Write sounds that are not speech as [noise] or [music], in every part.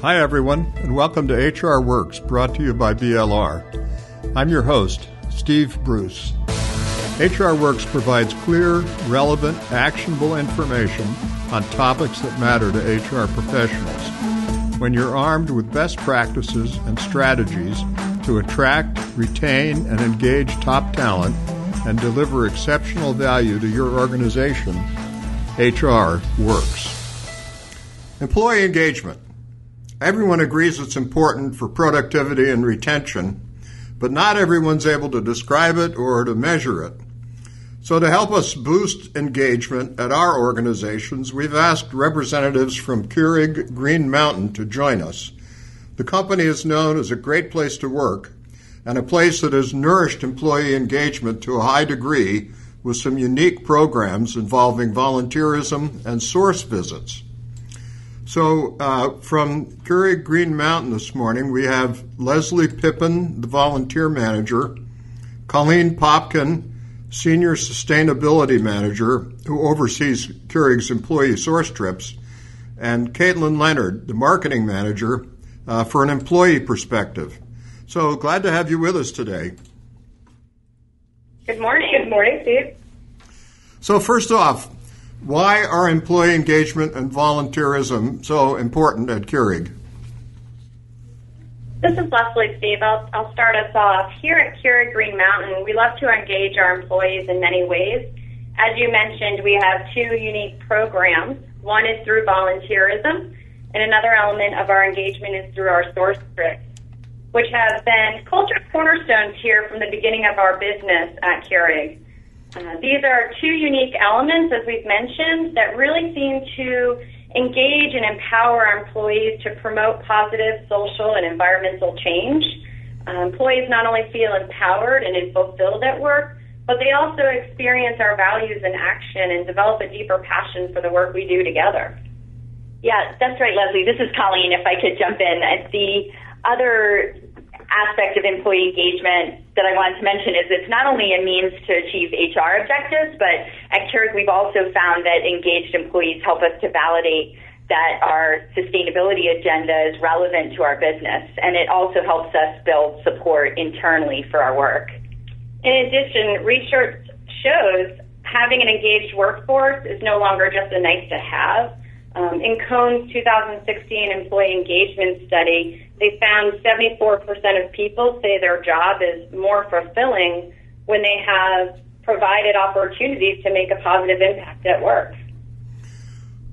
Hi, everyone, and welcome to HR Works, brought to you by BLR. I'm your host, Steve Bruce. HR Works provides clear, relevant, actionable information on topics that matter to HR professionals. When you're armed with best practices and strategies to attract, retain, and engage top talent and deliver exceptional value to your organization, HR works. Employee engagement. Everyone agrees it's important for productivity and retention, but not everyone's able to describe it or to measure it. So, to help us boost engagement at our organizations, we've asked representatives from Keurig Green Mountain to join us. The company is known as a great place to work and a place that has nourished employee engagement to a high degree with some unique programs involving volunteerism and source visits. So, uh, from Keurig Green Mountain this morning, we have Leslie Pippin, the volunteer manager, Colleen Popkin, senior sustainability manager who oversees Keurig's employee source trips, and Caitlin Leonard, the marketing manager, uh, for an employee perspective. So, glad to have you with us today. Good morning. Good morning, Steve. So, first off, why are employee engagement and volunteerism so important at Keurig? This is Leslie, Steve. I'll, I'll start us off. Here at Keurig Green Mountain, we love to engage our employees in many ways. As you mentioned, we have two unique programs. One is through volunteerism, and another element of our engagement is through our source trips, which have been culture cornerstones here from the beginning of our business at Keurig. Uh, these are two unique elements, as we've mentioned, that really seem to engage and empower our employees to promote positive social and environmental change. Uh, employees not only feel empowered and fulfilled at work, but they also experience our values in action and develop a deeper passion for the work we do together. Yeah, that's right, Leslie. This is Colleen. If I could jump in, the other aspect of employee engagement that I wanted to mention is it's not only a means to achieve HR objectives, but at Keurig we've also found that engaged employees help us to validate that our sustainability agenda is relevant to our business, and it also helps us build support internally for our work. In addition, research shows having an engaged workforce is no longer just a nice to have. Um, in Cone's 2016 employee engagement study, they found 74% of people say their job is more fulfilling when they have provided opportunities to make a positive impact at work.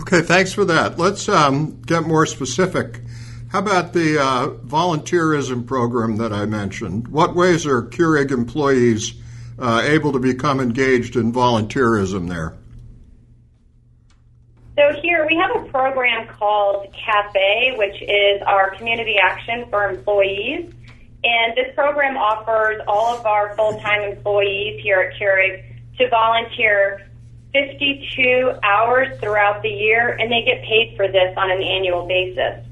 Okay, thanks for that. Let's um, get more specific. How about the uh, volunteerism program that I mentioned? What ways are Keurig employees uh, able to become engaged in volunteerism there? So here we have a program called CAFE, which is our community action for employees. And this program offers all of our full-time employees here at Keurig to volunteer 52 hours throughout the year, and they get paid for this on an annual basis.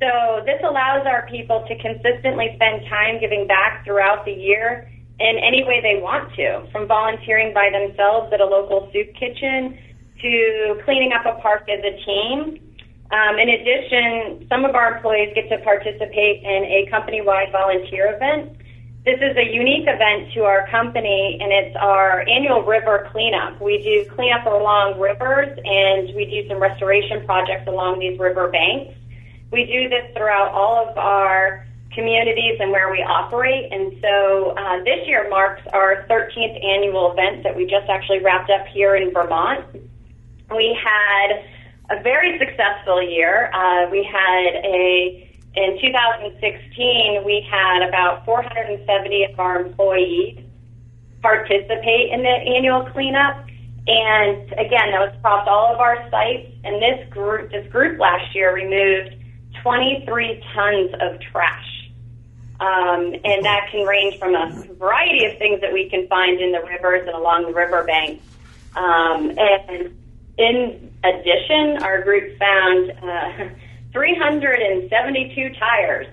So this allows our people to consistently spend time giving back throughout the year in any way they want to, from volunteering by themselves at a local soup kitchen to cleaning up a park as a team. Um, in addition, some of our employees get to participate in a company-wide volunteer event. This is a unique event to our company, and it's our annual river cleanup. We do cleanup along rivers, and we do some restoration projects along these river banks. We do this throughout all of our communities and where we operate. And so uh, this year marks our 13th annual event that we just actually wrapped up here in Vermont. We had a very successful year. Uh, we had a in 2016 we had about 470 of our employees participate in the annual cleanup. And again, that was across all of our sites. And this group, this group last year removed 23 tons of trash. Um, and that can range from a variety of things that we can find in the rivers and along the riverbanks. Um, and in addition, our group found uh, [laughs] 372 tires,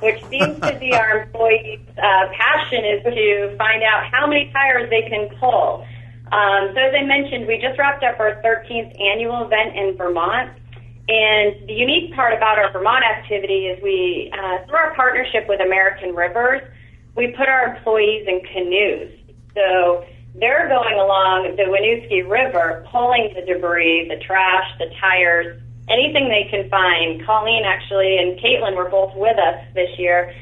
which seems to be our [laughs] employees' uh, passion is to find out how many tires they can pull. Um, so as I mentioned, we just wrapped up our 13th annual event in Vermont, And the unique part about our Vermont activity is we, uh, through our partnership with American Rivers, we put our employees in canoes. So they're going along the Winooski River, pulling the debris, the trash, the tires, anything they can find. Colleen actually and Caitlin were both with us this year,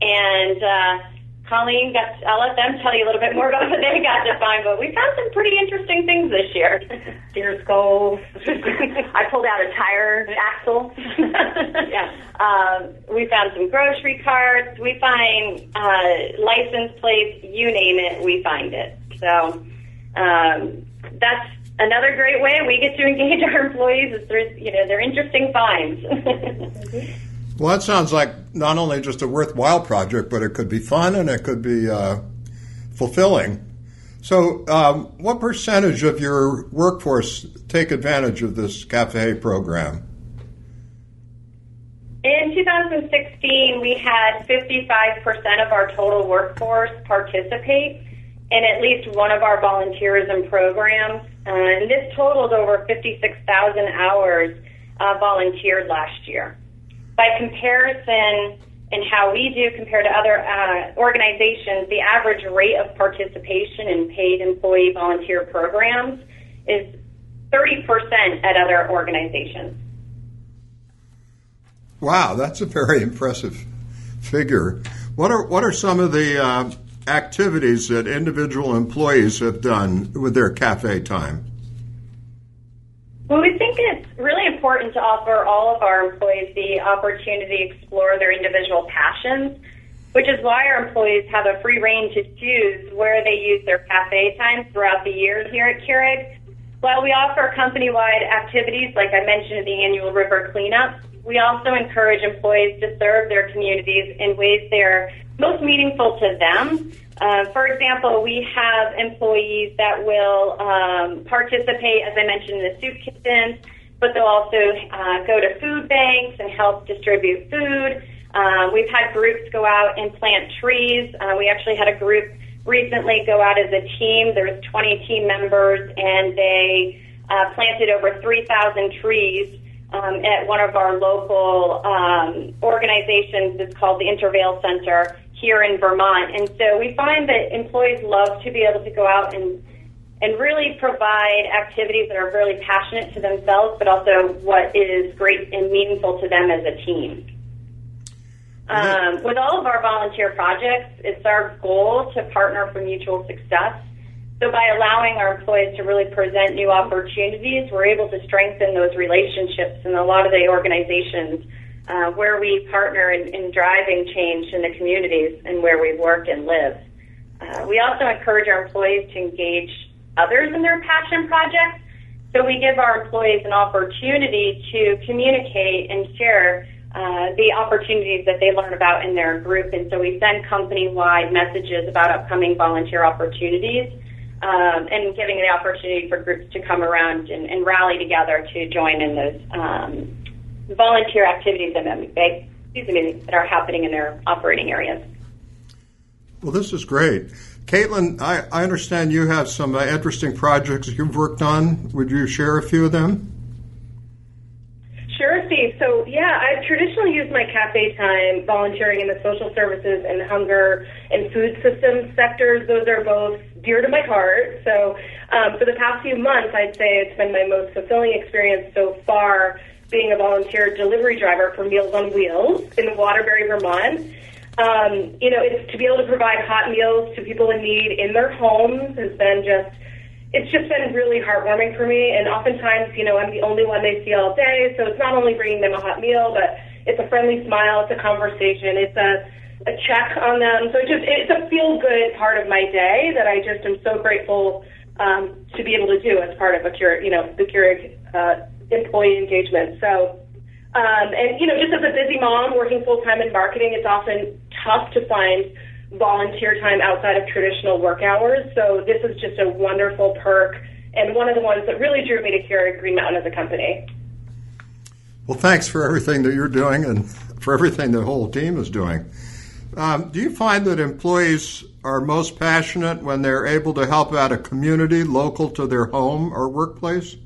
and uh, Colleen got. I'll let them tell you a little bit more about what they got to find. But we found some pretty interesting things this year. [laughs] Deer skulls. [laughs] I pulled out a tire axle. [laughs] yeah. Um, we found some grocery carts. We find uh, license plates. You name it, we find it. So um, that's another great way we get to [laughs] engage our employees is through you know their interesting finds. [laughs] well, that sounds like not only just a worthwhile project, but it could be fun and it could be uh, fulfilling. So, um, what percentage of your workforce take advantage of this cafe program? In 2016, we had 55% of our total workforce participate in at least one of our volunteerism programs. Uh, and this totaled over 56,000 hours uh, volunteered last year. By comparison, and how we do compared to other uh, organizations, the average rate of participation in paid employee volunteer programs is 30% at other organizations. Wow, that's a very impressive figure. What are what are some of the uh, activities that individual employees have done with their cafe time? Well, we think it's really important to offer all of our employees the opportunity to explore their individual passions, which is why our employees have a free reign to choose where they use their cafe time throughout the year here at Keurig. While we offer company-wide activities, like I mentioned, the annual river cleanup, we also encourage employees to serve their communities in ways that are most meaningful to them. Uh, for example, we have employees that will um, participate, as I mentioned, in the soup kitchens, but they'll also uh, go to food banks and help distribute food. Um, we've had groups go out and plant trees. Uh, we actually had a group recently go out as a team. There was 20 team members, and they uh, planted over 3,000 trees um, at one of our local um, organizations. It's called the Intervale Center here in Vermont. And so we find that employees love to be able to go out and and really provide activities that are really passionate to themselves, but also what is great and meaningful to them as a team. Um, with all of our volunteer projects, it's our goal to partner for mutual success. So by allowing our employees to really present new opportunities, we're able to strengthen those relationships And a lot of the organizations uh, where we partner in, in driving change in the communities and where we work and live. Uh, we also encourage our employees to engage others in their passion projects. So we give our employees an opportunity to communicate and share uh, the opportunities that they learn about in their group. And so we send company-wide messages about upcoming volunteer opportunities um, and giving the opportunity for groups to come around and, and rally together to join in those um, volunteer activities that, excuse me, that are happening in their operating areas. Well, this is great. Caitlin, I, I understand you have some uh, interesting projects you've worked on. Would you share a few of them? Sure, Steve. So, yeah, I've traditionally used my cafe time volunteering in the social services and hunger and food systems sectors. Those are both dear to my heart. So, um, for the past few months, I'd say it's been my most fulfilling experience so far being a volunteer delivery driver for Meals on Wheels in Waterbury, Vermont. Um, you know, it's to be able to provide hot meals to people in need in their homes has been just it's just been really heartwarming for me. And oftentimes, you know, I'm the only one they see all day, so it's not only bringing them a hot meal, but it's a friendly smile, it's a conversation, it's a a check on them. So it's just it's a feel good part of my day that I just am so grateful um, to be able to do as part of a cure, you know, the Keurig uh, employee engagement. So, um, and you know, just as a busy mom working full time in marketing, it's often tough to find volunteer time outside of traditional work hours. So this is just a wonderful perk and one of the ones that really drew me to Keurig Green Mountain as a company. Well, thanks for everything that you're doing and for everything the whole team is doing. Um, do you find that employees are most passionate when they're able to help out a community local to their home or workplace?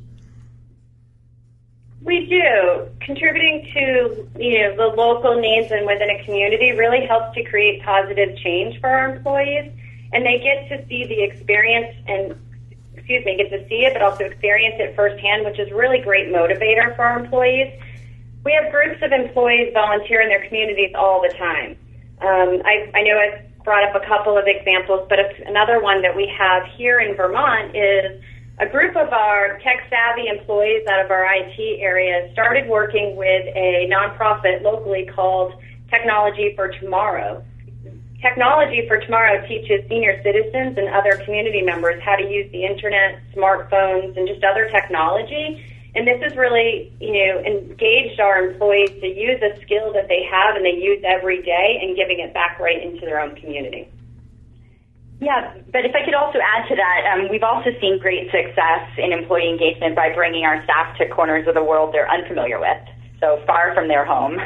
We do. Contributing to you know the local needs and within a community really helps to create positive change for our employees, and they get to see the experience and excuse me get to see it, but also experience it firsthand, which is really great motivator for our employees. We have groups of employees volunteer in their communities all the time. Um, I, I know I've brought up a couple of examples, but another one that we have here in Vermont is a group of our tech savvy employees out of our IT area started working with a nonprofit locally called Technology for Tomorrow. Technology for Tomorrow teaches senior citizens and other community members how to use the internet, smartphones, and just other technology and this has really, you know, engaged our employees to use a skill that they have and they use every day and giving it back right into their own community. Yeah, but if I could also add to that, um, we've also seen great success in employee engagement by bringing our staff to corners of the world they're unfamiliar with, so far from their home.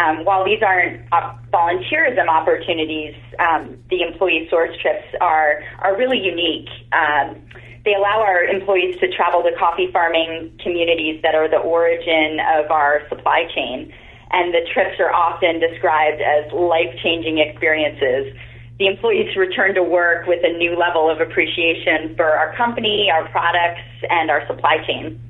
Um, while these aren't uh, volunteerism opportunities, um, the employee source trips are are really unique. Um, they allow our employees to travel to coffee farming communities that are the origin of our supply chain. And the trips are often described as life changing experiences. The employees return to work with a new level of appreciation for our company, our products, and our supply chain.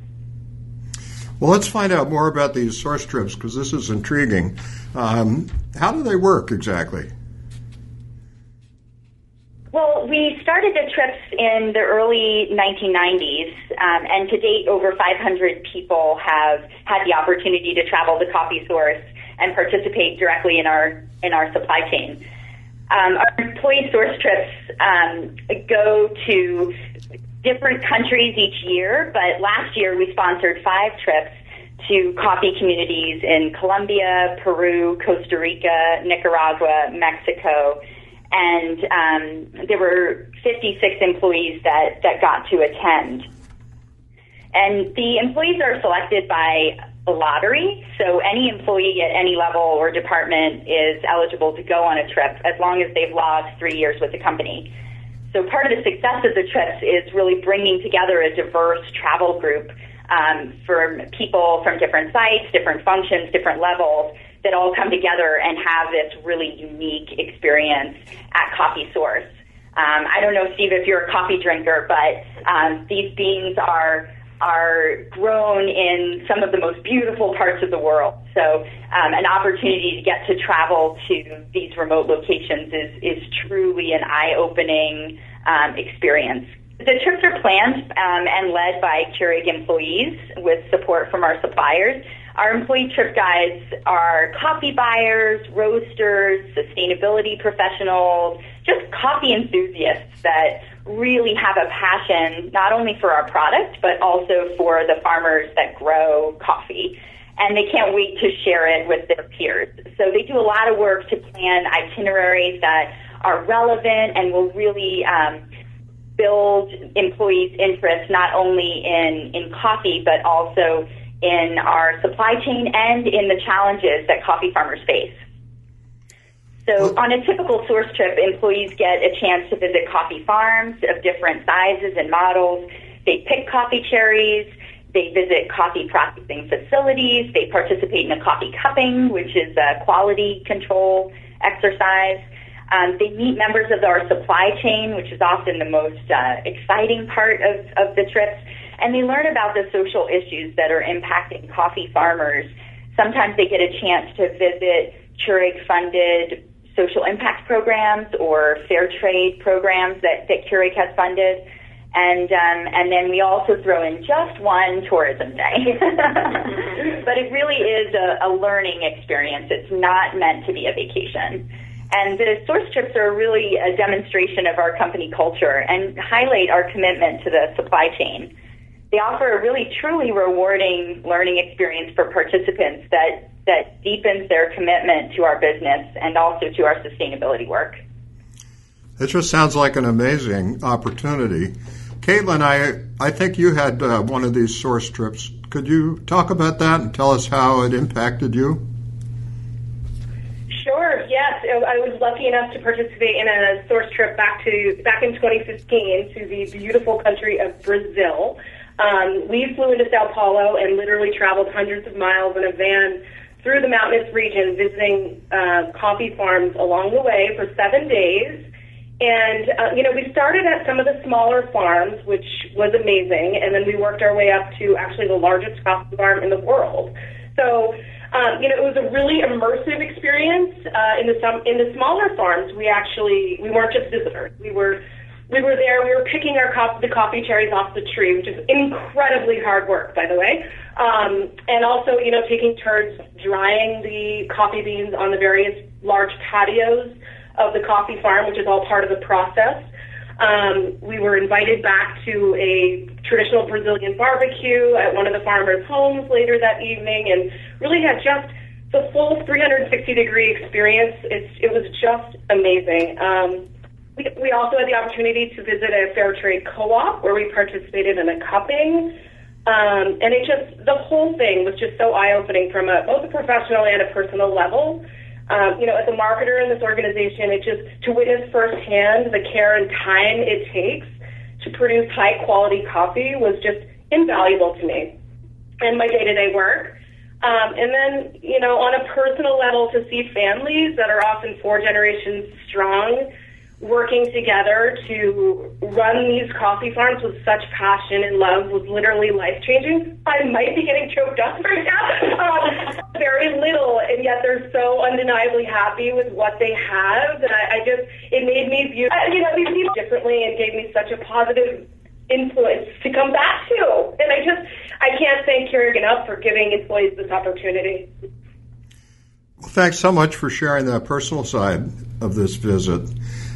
Well, let's find out more about these source trips because this is intriguing. Um, how do they work exactly? Well, we started the trips in the early 1990s, um, and to date, over 500 people have had the opportunity to travel to Coffee Source and participate directly in our in our supply chain. Um, our employee source trips um, go to different countries each year, but last year we sponsored five trips to coffee communities in Colombia, Peru, Costa Rica, Nicaragua, Mexico and um, there were 56 employees that, that got to attend. And the employees are selected by a lottery, so any employee at any level or department is eligible to go on a trip as long as they've logged three years with the company. So part of the success of the trips is really bringing together a diverse travel group um, for people from different sites, different functions, different levels that all come together and have this really unique experience at Coffee Source. Um, I don't know, Steve, if you're a coffee drinker, but um, these beans are are grown in some of the most beautiful parts of the world. So, um, an opportunity to get to travel to these remote locations is is truly an eye-opening um, experience. The trips are planned um, and led by Keurig employees with support from our suppliers. Our employee trip guides are coffee buyers, roasters, sustainability professionals, just coffee enthusiasts that really have a passion not only for our product, but also for the farmers that grow coffee. And they can't wait to share it with their peers. So they do a lot of work to plan itineraries that are relevant and will really um, build employees' interest not only in, in coffee, but also in our supply chain and in the challenges that coffee farmers face. So on a typical source trip, employees get a chance to visit coffee farms of different sizes and models. They pick coffee cherries. They visit coffee processing facilities. They participate in a coffee cupping, which is a quality control exercise. Um, they meet members of our supply chain, which is often the most uh, exciting part of, of the trips and they learn about the social issues that are impacting coffee farmers. Sometimes they get a chance to visit Keurig funded social impact programs or fair trade programs that, that Keurig has funded. And um, and then we also throw in just one tourism day, [laughs] but it really is a, a learning experience. It's not meant to be a vacation. And the source trips are really a demonstration of our company culture and highlight our commitment to the supply chain they offer a really truly rewarding learning experience for participants that that deepens their commitment to our business and also to our sustainability work. It just sounds like an amazing opportunity. Caitlin, I, I think you had uh, one of these source trips. Could you talk about that and tell us how it impacted you? Sure. Yes, I was lucky enough to participate in a source trip back to back in 2015 to the beautiful country of Brazil. Um, we flew into Sao Paulo and literally traveled hundreds of miles in a van through the mountainous region, visiting uh, coffee farms along the way for seven days. And, uh, you know, we started at some of the smaller farms, which was amazing, and then we worked our way up to actually the largest coffee farm in the world. So, um, you know, it was a really immersive experience. Uh, in the some in the smaller farms, we actually we weren't just visitors. We were we were there. We were picking our co- the coffee cherries off the tree, which is incredibly hard work, by the way. Um, and also, you know, taking turns drying the coffee beans on the various large patios of the coffee farm, which is all part of the process. Um, we were invited back to a traditional Brazilian barbecue at one of the farmers' homes later that evening, and really had just the full 360 degree experience. It's, it was just amazing. Um, we, we also had the opportunity to visit a fair trade co-op where we participated in a cupping. Um, and it just, the whole thing was just so eye-opening from a, both a professional and a personal level. Um, you know, as a marketer in this organization, it just to witness firsthand the care and time it takes to produce high quality coffee was just invaluable to me and my day to day work. Um, and then, you know, on a personal level, to see families that are often four generations strong working together to run these coffee farms with such passion and love was literally life changing. I might be getting choked up right now. [laughs] Um, very little, and yet they're so undeniably happy with what they have that I, I just it made me view uh, you know these people differently and gave me such a positive influence to come back to. And I just I can't thank Keurig enough for giving employees this opportunity. Thanks so much for sharing that personal side of this visit.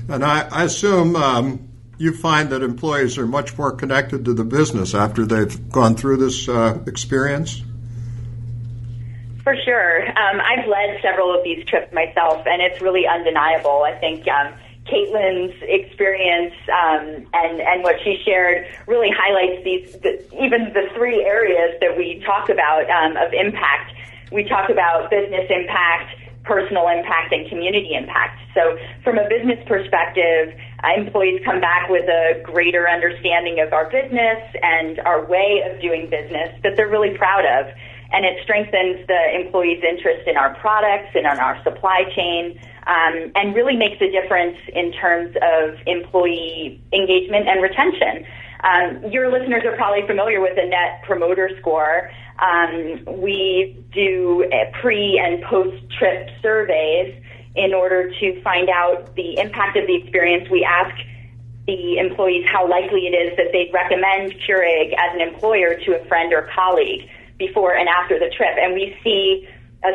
And I, I assume um, you find that employees are much more connected to the business after they've gone through this uh, experience. For sure. Um, I've led several of these trips myself, and it's really undeniable. I think um, Caitlin's experience um, and and what she shared really highlights these the, even the three areas that we talk about um, of impact. We talk about business impact, personal impact and community impact. So from a business perspective, uh, employees come back with a greater understanding of our business and our way of doing business that they're really proud of. And it strengthens the employees' interest in our products and on our supply chain, um, and really makes a difference in terms of employee engagement and retention. Um, your listeners are probably familiar with the Net Promoter Score. Um, we do pre and post trip surveys in order to find out the impact of the experience. We ask the employees how likely it is that they'd recommend Keurig as an employer to a friend or colleague before and after the trip. And we see a,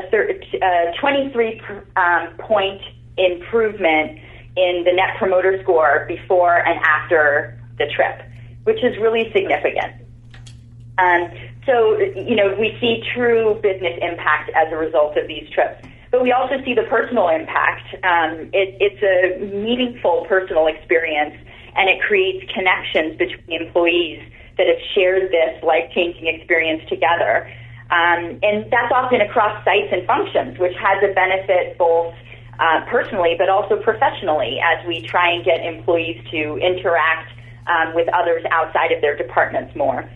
a 23 um, point improvement in the Net Promoter Score before and after the trip, which is really significant. Um, so, you know, we see true business impact as a result of these trips. But we also see the personal impact. Um, it, it's a meaningful personal experience, and it creates connections between employees that have shared this life-changing experience together. Um, and that's often across sites and functions, which has a benefit both uh, personally but also professionally as we try and get employees to interact um, with others outside of their departments more.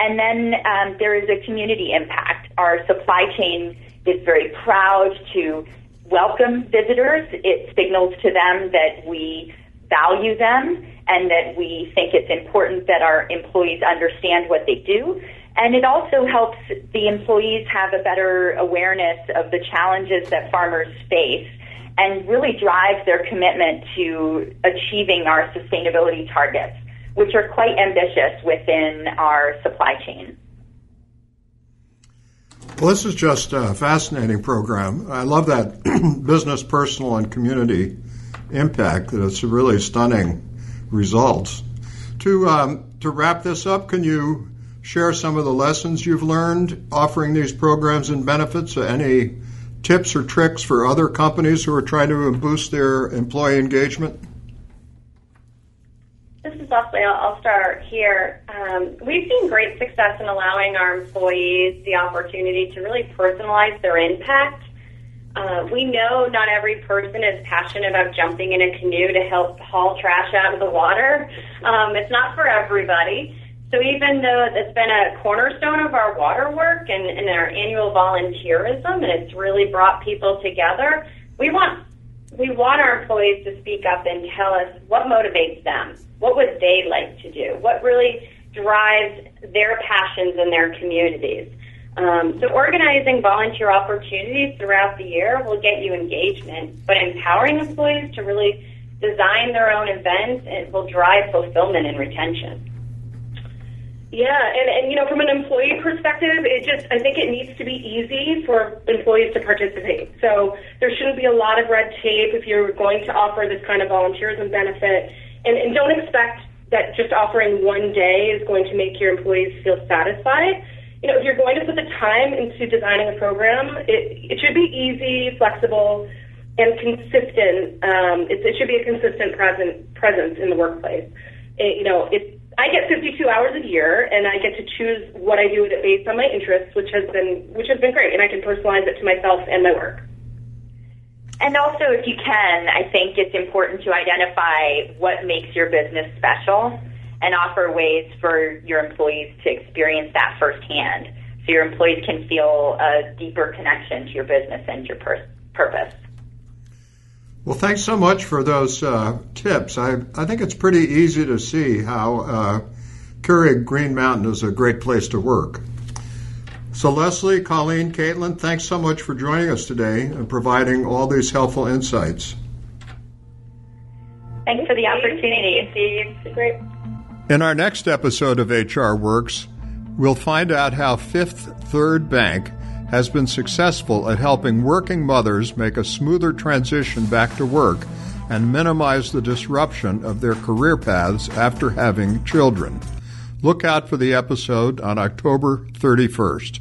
And then um, there is a community impact. Our supply chain is very proud to welcome visitors. It signals to them that we value them and that we think it's important that our employees understand what they do. And it also helps the employees have a better awareness of the challenges that farmers face and really drives their commitment to achieving our sustainability targets which are quite ambitious within our supply chain. Well, this is just a fascinating program. I love that [clears throat] business, personal, and community impact. It's really stunning results. To um, to wrap this up, can you share some of the lessons you've learned offering these programs and benefits? Any tips or tricks for other companies who are trying to boost their employee engagement? Leslie. I'll start here. Um, we've seen great success in allowing our employees the opportunity to really personalize their impact. Uh, we know not every person is passionate about jumping in a canoe to help haul trash out of the water. Um, it's not for everybody. So even though it's been a cornerstone of our water work and, and our annual volunteerism, and it's really brought people together, we want we want our employees to speak up and tell us what motivates them, what would they like to do, what really drives their passions in their communities. Um, so organizing volunteer opportunities throughout the year will get you engagement, but empowering employees to really design their own events it will drive fulfillment and retention. Yeah, and, and you know, from an employee perspective, it just I think it needs to be easy for employees to participate. So there shouldn't be a lot of red tape if you're going to offer this kind of volunteerism benefit, and, and don't expect that just offering one day is going to make your employees feel satisfied. You know, if you're going to put the time into designing a program, it, it should be easy, flexible, and consistent. Um, it, it should be a consistent present, presence in the workplace. It, you know, it, I get 52 hours a year, and I get to choose what I do with it based on my interests, which has been which has been great, and I can personalize it to myself and my work. And also, if you can, I think it's important to identify what makes your business special and offer ways for your employees to experience that firsthand so your employees can feel a deeper connection to your business and your pur- purpose. Well, thanks so much for those uh, tips. I, I think it's pretty easy to see how uh, Keurig Green Mountain is a great place to work. So, Leslie, Colleen, Caitlin, thanks so much for joining us today and providing all these helpful insights. Thanks for the opportunity, Steve. Great. In our next episode of HR Works, we'll find out how Fifth Third Bank has been successful at helping working mothers make a smoother transition back to work and minimize the disruption of their career paths after having children. Look out for the episode on October 31st.